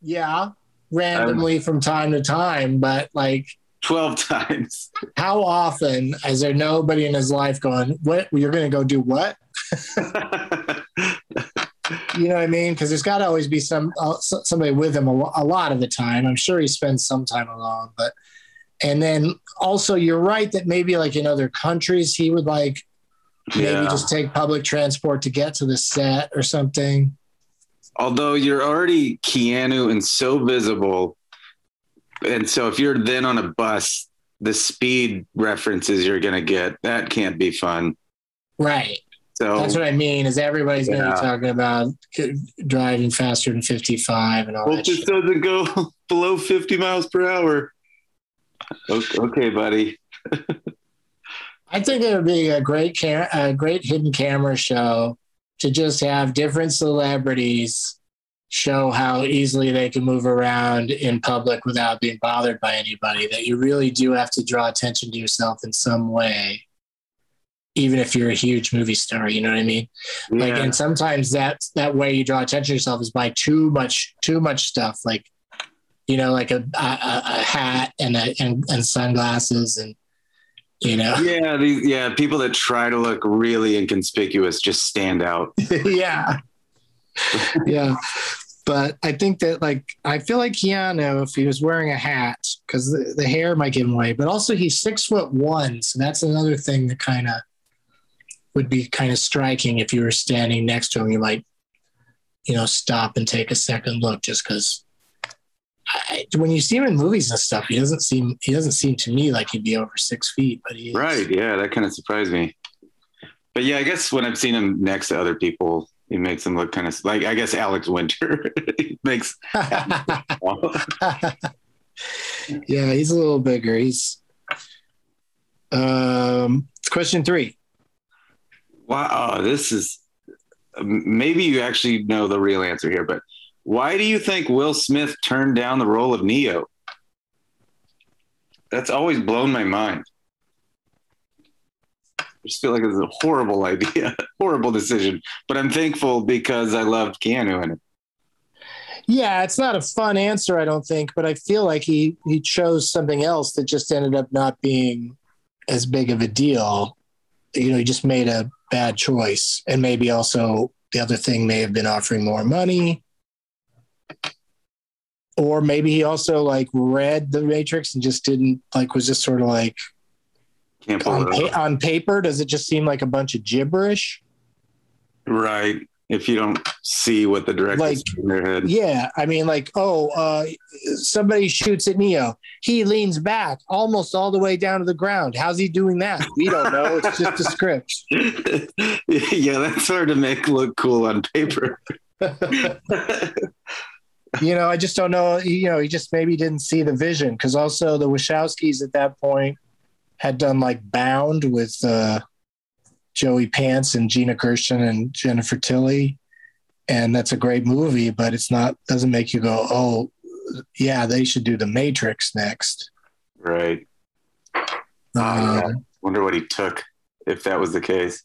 Yeah, randomly from time to time, but like 12 times. how often is there nobody in his life going, What you're gonna go do what? You know what I mean? Because there's got to always be some uh, somebody with him a, a lot of the time. I'm sure he spends some time alone, but and then also you're right that maybe like in other countries he would like maybe yeah. just take public transport to get to the set or something. Although you're already Keanu and so visible. And so if you're then on a bus, the speed references you're going to get, that can't be fun. Right. So That's what I mean. Is everybody's going to be talking about driving faster than 55 and all hope that doesn't go below 50 miles per hour. Okay, okay buddy. I think it would be a great cam- a great hidden camera show to just have different celebrities show how easily they can move around in public without being bothered by anybody. That you really do have to draw attention to yourself in some way, even if you're a huge movie star. You know what I mean? Like, and sometimes that that way you draw attention to yourself is by too much too much stuff, like you know, like a a, a a hat and a, and and sunglasses and you know. yeah, these, yeah, people that try to look really inconspicuous just stand out. yeah. yeah. But I think that like I feel like Keanu, if he was wearing a hat, because the, the hair might give him away, but also he's six foot one, so that's another thing that kind of would be kind of striking if you were standing next to him. You might, you know, stop and take a second look just because. I, when you see him in movies and stuff, he doesn't seem he doesn't seem to me like he'd be over six feet, but he is. Right. Yeah, that kind of surprised me. But yeah, I guess when I've seen him next to other people, He makes him look kind of like I guess Alex Winter makes. yeah, he's a little bigger. He's um question three. Wow, this is maybe you actually know the real answer here, but why do you think Will Smith turned down the role of Neo? That's always blown my mind. I just feel like it's a horrible idea, horrible decision. But I'm thankful because I loved Keanu in it. Yeah, it's not a fun answer, I don't think, but I feel like he he chose something else that just ended up not being as big of a deal. You know, he just made a bad choice, and maybe also the other thing may have been offering more money, or maybe he also like read the Matrix and just didn't like was just sort of like on, pa- on paper. Does it just seem like a bunch of gibberish? Right. If you don't see what the director Like- in their head. Yeah, I mean, like, oh, uh, somebody shoots at Neo. He leans back almost all the way down to the ground. How's he doing that? We don't know. It's just a script. yeah, that's hard to make look cool on paper. You know, I just don't know. You know, he just maybe didn't see the vision because also the Wachowskis at that point had done like Bound with uh, Joey Pants and Gina Gershon and Jennifer Tilly, and that's a great movie, but it's not doesn't make you go, oh, yeah, they should do the Matrix next. right. Um. Wonder what he took if that was the case.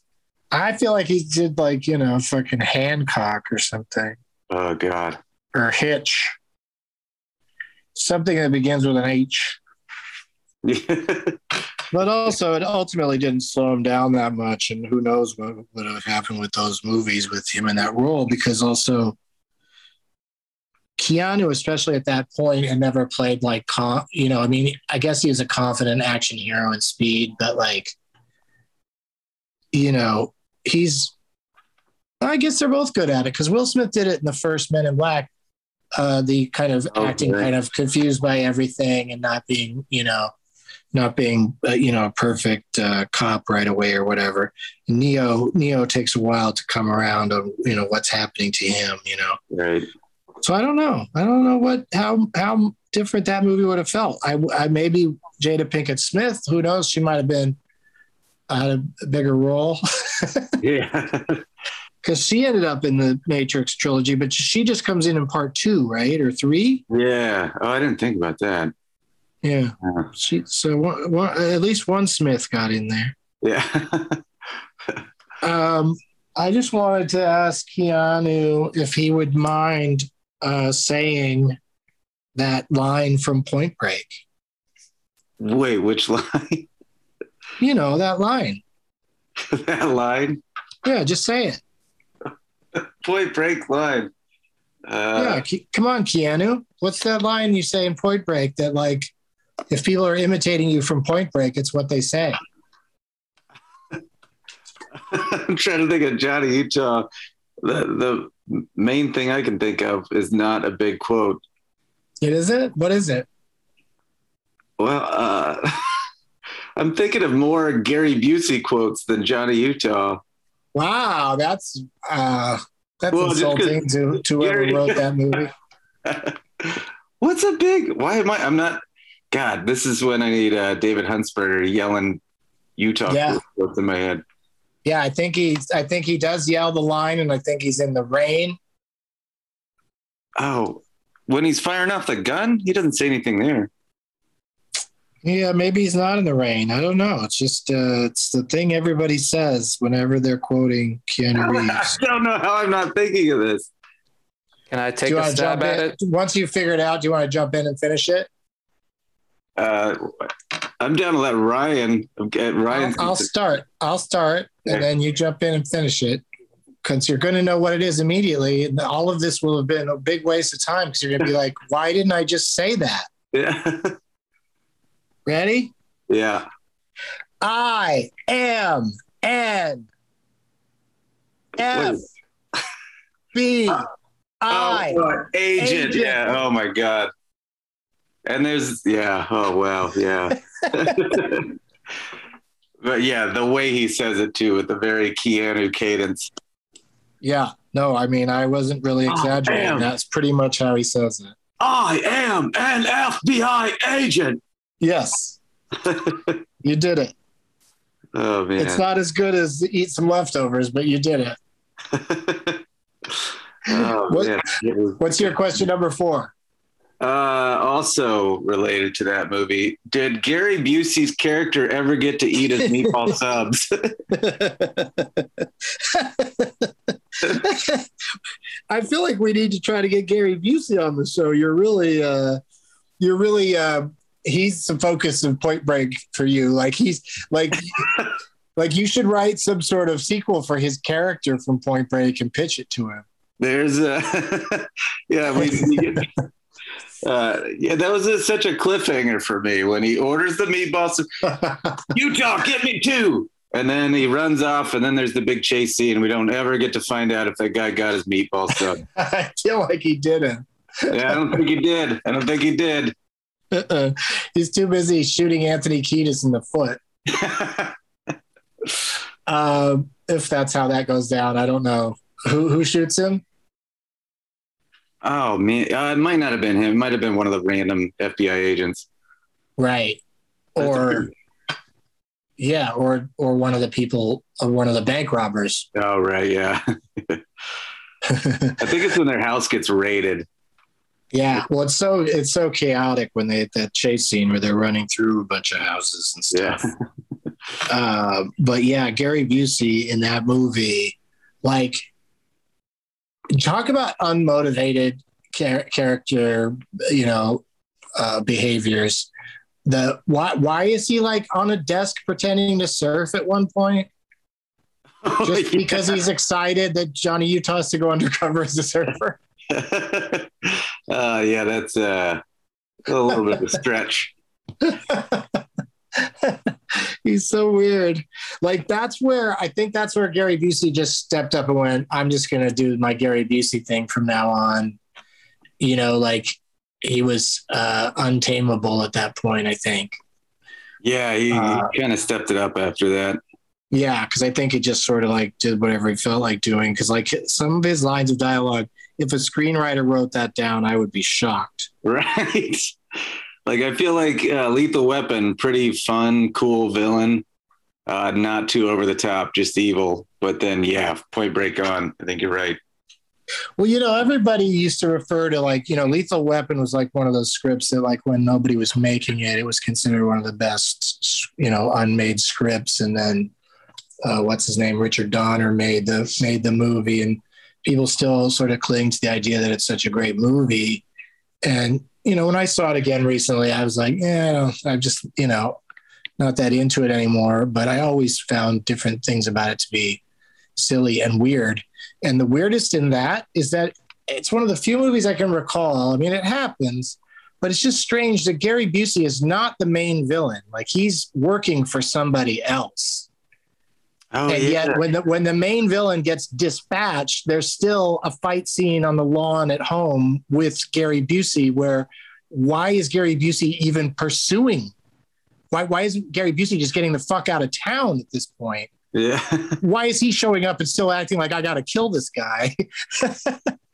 I feel like he did like you know fucking Hancock or something Oh God. Or Hitch, something that begins with an H. But also, it ultimately didn't slow him down that much, and who knows what would have happened with those movies with him in that role? Because also, Keanu, especially at that point, had never played like, con- you know, I mean, I guess he was a confident action hero in Speed, but like, you know, he's. I guess they're both good at it because Will Smith did it in the first Men in Black, uh, the kind of acting, kind of confused by everything and not being, you know, not being uh, you know a perfect uh, cop right away or whatever. Neo Neo takes a while to come around on you know what's happening to him. You know, right. so I don't know. I don't know what how how different that movie would have felt. I, I maybe Jada Pinkett Smith. Who knows? She might have been had a bigger role Yeah. because she ended up in the Matrix trilogy, but she just comes in in part two, right, or three? yeah. Oh, I didn't think about that. Yeah. Yeah. She so one, one, at least one Smith got in there. Yeah. Um, I just wanted to ask Keanu if he would mind uh, saying that line from Point Break. Wait, which line? You know that line. that line? Yeah, just say it. Point break line. yeah, Uh, Ke- come on, Keanu. What's that line you say in Point Break that like if people are imitating you from Point Break, it's what they say. I'm trying to think of Johnny Utah. The the main thing I can think of is not a big quote. It is it? What is it? Well, uh, I'm thinking of more Gary Busey quotes than Johnny Utah. Wow, that's uh, that's Well, insulting to, to whoever wrote that movie. What's a big? Why am I? I'm not. God, this is when I need uh, David Huntsberger yelling Utah Yeah. in my head. Yeah, I think he's. I think he does yell the line, and I think he's in the rain. Oh, when he's firing off the gun, he doesn't say anything there. Yeah, maybe he's not in the rain. I don't know. It's just uh, it's the thing everybody says whenever they're quoting Keanu I don't know how I'm not thinking of this. Can I take a stab at in? it? Once you figure it out, do you want to jump in and finish it? Uh, I'm down to let Ryan get Ryan. I'll, I'll start. I'll start, and then you jump in and finish it. Because you're going to know what it is immediately. And all of this will have been a big waste of time because you're going to be like, why didn't I just say that? yeah. Ready? yeah. I am N F. B Oh, I. what? agent. Oh, agent. Yeah. Oh my God. And there's yeah. Oh wow. Yeah. but yeah, the way he says it too, with the very Keanu cadence. Yeah. No, I mean I wasn't really Oh, exaggerating. That's pretty much how he says it. I am an FBI agent. Yes, you did it. Oh man. It's not as good as eat some leftovers, but you did it. oh, What- man. What's your question number four? Uh, also related to that movie, did Gary Busey's character ever get to eat his meatball subs? I feel like we need to try to get Gary Busey on the show. You're really, uh, you're really, uh, he's the focus of Point Break for you. Like he's like, like you should write some sort of sequel for his character from Point Break and pitch it to him. There's a yeah, we, we get, uh, yeah, that was a, such a cliffhanger for me when he orders the meatball. sub- Utah, get me two. And then he runs off, and then there's the big chase scene. We don't ever get to find out if that guy got his meatball sub. I feel like he didn't. Yeah, I don't think he did. I don't think he did. Uh-uh. He's too busy shooting Anthony Kiedis in the foot. Um, if that's how that goes down, I don't know. Who who shoots him? oh man, uh, it might not have been him. It might have been one of the random FBI agents. Right. That's Or yeah, or or one of the people or one of the bank robbers. Oh right, yeah. I think it's when their house gets raided. Yeah. Well it's so it's so chaotic when they that chase scene where they're running through a bunch of houses and Yeah. stuff. Uh, but yeah, Gary Busey in that movie, like talk about unmotivated char- character, you know, uh, behaviors. The why why is he like on a desk pretending to surf at one point? Just because he's excited that Johnny Utah has to go undercover as a surfer. uh, yeah, that's uh, a little bit of a stretch. he's so weird. Like that's where I think that's where Gary Busey just stepped up and went, I'm just gonna do my Gary Busey thing from now on. You know, like he was uh untamable at that point, I think. Yeah, he, Uh, he kind of stepped it up after that. Yeah, because I think he just sort of like did whatever he felt like doing. Because like some of his lines of dialogue, if a screenwriter wrote that down, I would be shocked. Right. like I feel like uh, Lethal Weapon, pretty fun, cool villain. Uh, not too over the top, just evil. But then, yeah, Point Break on. I think you're right. Well, you know, everybody used to refer to like, you know, Lethal Weapon was like one of those scripts that, like, when nobody was making it, it was considered one of the best, you know, unmade scripts. And then, uh, what's his name, Richard Donner made the made the movie, and people still sort of cling to the idea that it's such a great movie. And you know, when I saw it again recently, I was like, yeah, I'm just, you know, not that into it anymore. But I always found different things about it to be silly and weird. And the weirdest in that is that it's one of the few movies I can recall. I mean, it happens, but it's just strange that Gary Busey is not the main villain. Like he's working for somebody else. Oh, and yet when the when the main villain gets dispatched, there's still a fight scene on the lawn at home with Gary Busey where why is Gary Busey even pursuing? Why why isn't Gary Busey just getting the fuck out of town at this point? yeah. Why is he showing up and still acting like I gotta kill this guy?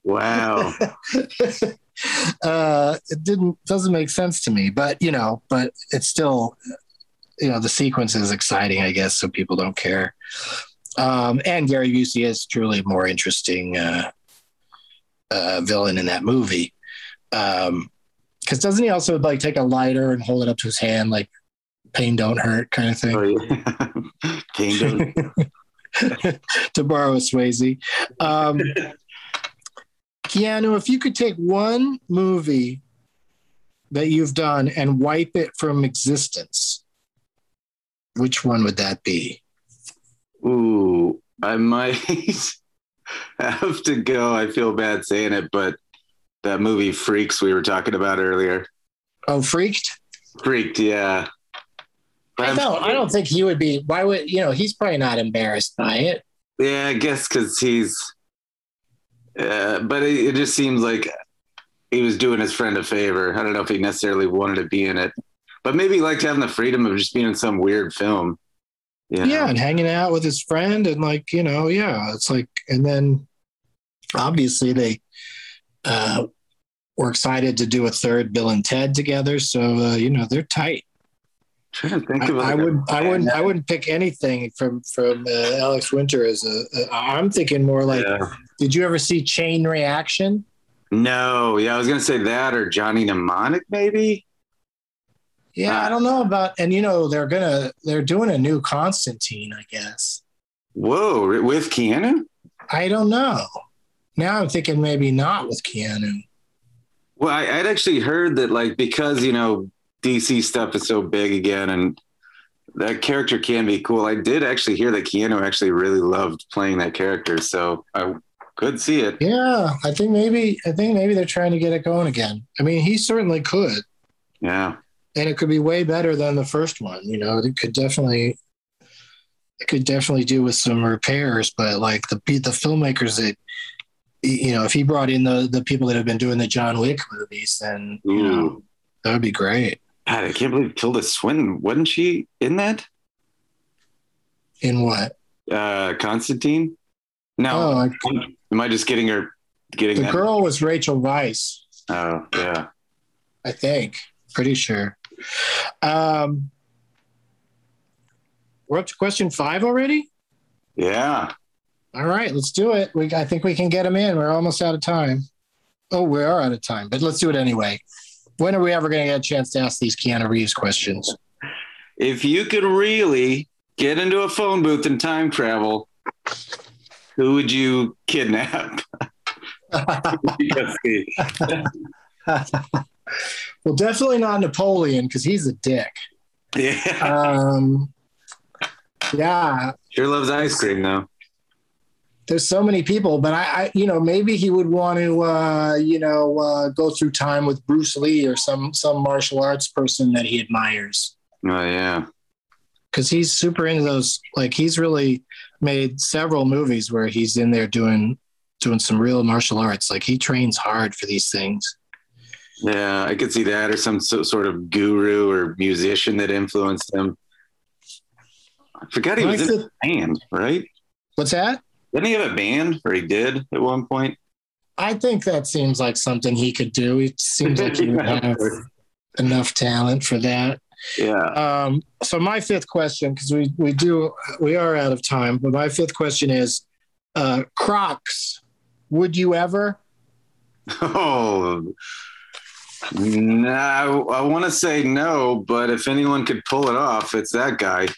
wow. uh, it didn't doesn't make sense to me. But you know, but it's still, you know, the sequence is exciting, I guess, so people don't care. Um, and Gary Busey is truly a more interesting uh, uh, villain in that movie. Um, because doesn't he also like take a lighter and hold it up to his hand, like pain don't hurt kind of thing? Oh, yeah. Kingdom. to borrow a Swayze. Um, Keanu, if you could take one movie that you've done and wipe it from existence, which one would that be? Ooh, I might have to go. I feel bad saying it, but that movie Freaks we were talking about earlier. Oh, Freaked? Freaked, yeah. I don't. I don't think he would be. Why would you know? He's probably not embarrassed by it. Yeah, I guess because he's. Uh, but it, it just seems like he was doing his friend a favor. I don't know if he necessarily wanted to be in it, but maybe he liked having the freedom of just being in some weird film. you know? Yeah, and hanging out with his friend, and like you know, yeah, it's like, and then obviously they uh, were excited to do a third Bill and Ted together. So uh, you know they're tight. think I, I wouldn't. I wouldn't. I wouldn't pick anything from from uh, Alex Winter as a. a. I'm thinking more like. Yeah. Did you ever see Chain Reaction? No, yeah, I was gonna say that or Johnny Mnemonic, maybe. Yeah, I don't know about. And you know they're gonna they're doing a new Constantine. I guess. Whoa, with Keanu? I don't know. Now I'm thinking maybe not with Keanu. Well, I, I'd actually heard that, like, because you know DC stuff is so big again, and that character can be cool. I did actually hear that Keanu actually really loved playing that character, so I could see it. Yeah, I think maybe I think maybe they're trying to get it going again. I mean, he certainly could, Yeah, and it could be way better than the first one. You know, it could definitely it could definitely do with some repairs, but like the the filmmakers that you know, if he brought in the the people that have been doing the John Wick movies, then you know that would be great. God, I can't believe Tilda Swinton wasn't she in that? In what? Uh, Constantine? No, Oh, I, am I just getting her? Getting the that? girl was Rachel Weisz. Oh, yeah. I think. Pretty sure. Um, we're up to question five already. Yeah. All right, let's do it. We, I think we can get them in. We're almost out of time. Oh, we are out of time, but let's do it anyway. When are we ever going to get a chance to ask these Keanu Reeves questions? If you could really get into a phone booth and time travel, who would you kidnap? Well, definitely not Napoleon because he's a dick. yeah. Um, yeah, Sure loves ice cream though. there's so many people, but I, I you know, maybe he would want to, uh, you know, uh, go through time with Bruce Lee or some some martial arts person that he admires Oh yeah. because he's super into those. Like he's really made several movies where he's in there doing doing some real martial arts. Like he trains hard for these things. Yeah, I could see that or some so, sort of guru or musician that influenced him. I forgot he was in a band, right? What's that? Didn't he have a band or he did at one point? I think that seems like something he could do. It seems like he would have enough talent for that. Yeah. Um, so my fifth question, because we we do we are out of time, but my fifth question is uh, Crocs. Would you ever? Oh, no, I want to say no, but if anyone could pull it off, it's that guy.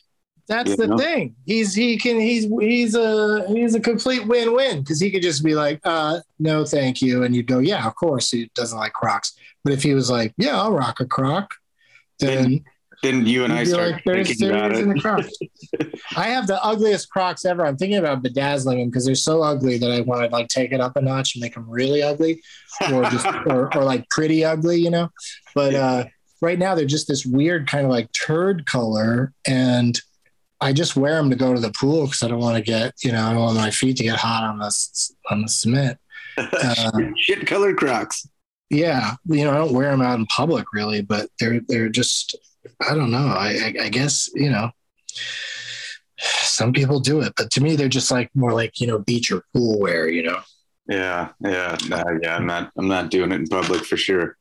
That's You the know? thing. He's he can he's he's a he's a complete win win because he could just be like, uh, no, thank you, and you'd go, yeah, of course he doesn't like Crocs. But if he was like, yeah, I'll rock a Croc, then Then you and I You'd be start like, thinking about there's in the it. I have the ugliest Crocs ever. I'm thinking about bedazzling them because they're so ugly that I want to like take it up a notch and make them really ugly, or just or, or like pretty ugly, you know. But uh, right now they're just this weird kind of like turd color, and I just wear them to go to the pool because I don't want to get you know I don't want my feet to get hot on the on the cement. Uh, Shit colored Crocs. yeah, you know, I don't wear them out in public really, but they're they're just I don't know. I, I I guess you know some people do it, but to me they're just like more like you know beach or pool wear. You know, Yeah, yeah, nah, yeah. I'm not. I'm not doing it in public for sure.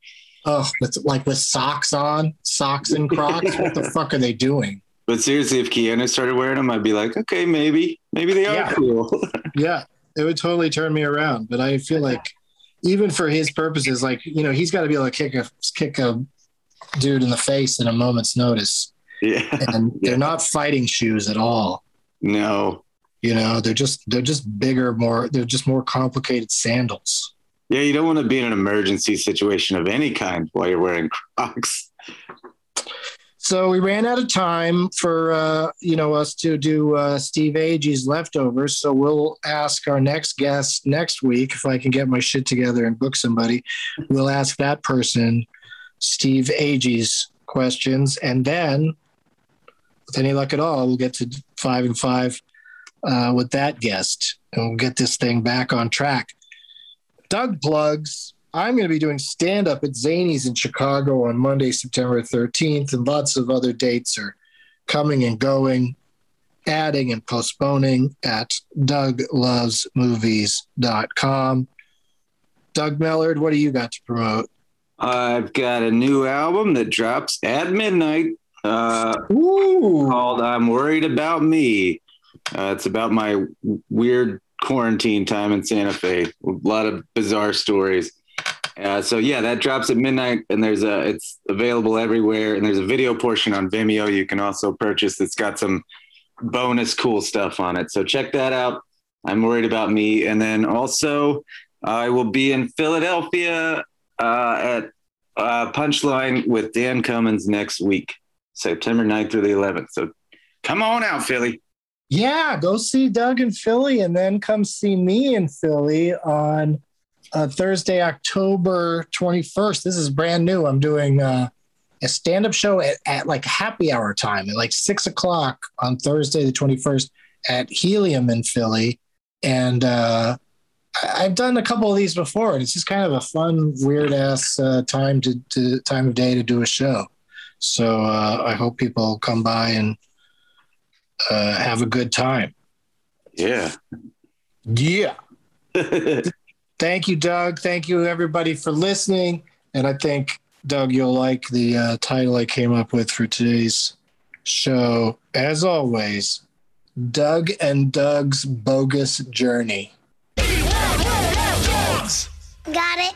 oh, with like with socks on, socks and Crocs. what the fuck are they doing? But seriously, if Keanu started wearing them, I'd be like, okay, maybe, maybe they are Yeah. cool. Yeah, it would totally turn me around. But I feel like even for his purposes, like you know, he's got to be able to kick a kick a dude in the face in a moment's notice, yeah. and they're not fighting shoes at all. No. You know, they're just they're just bigger, more they're just more complicated sandals. Yeah, you don't want to be in an emergency situation of any kind while you're wearing Crocs. So we ran out of time for uh, you know us to do uh, Steve Agee's leftovers. So we'll ask our next guest next week if I can get my shit together and book somebody. We'll ask that person Steve Agee's questions, and then with any luck at all, we'll get to five and five uh, with that guest, and we'll get this thing back on track. Doug plugs. I'm going to be doing stand up at Zanies in Chicago on Monday, September 13th, and lots of other dates are coming and going. adding and postponing at douglovesmovies.com. Doug Mellard, what do you got to promote? I've got a new album that drops at midnight uh, Ooh. called I'm Worried About Me. Uh, it's about my weird quarantine time in Santa Fe. A lot of bizarre stories. Uh, so yeah, that drops at midnight, and there's a it's available everywhere, and there's a video portion on Vimeo you can also purchase. That's got some bonus cool stuff on it. So check that out. I'm worried about me, and then also I will be in Philadelphia uh, at uh, Punchline with Dan Cummins next week, September 9th through the 11th. So come on out, Philly. Yeah, go see Doug in Philly and then come see me in Philly on uh, Thursday, October 21st. This is brand new. I'm doing uh, a stand up show at, at like happy hour time at like six o'clock on Thursday, the 21st at Helium in Philly. And uh, I've done a couple of these before, and it's just kind of a fun, weird ass uh, time to, to time of day to do a show. So uh, I hope people come by and uh, have a good time. Yeah. Yeah. Thank you, Doug. Thank you, everybody, for listening. And I think, Doug, you'll like the uh, title I came up with for today's show. As always, Doug and Doug's Bogus Journey. Got it.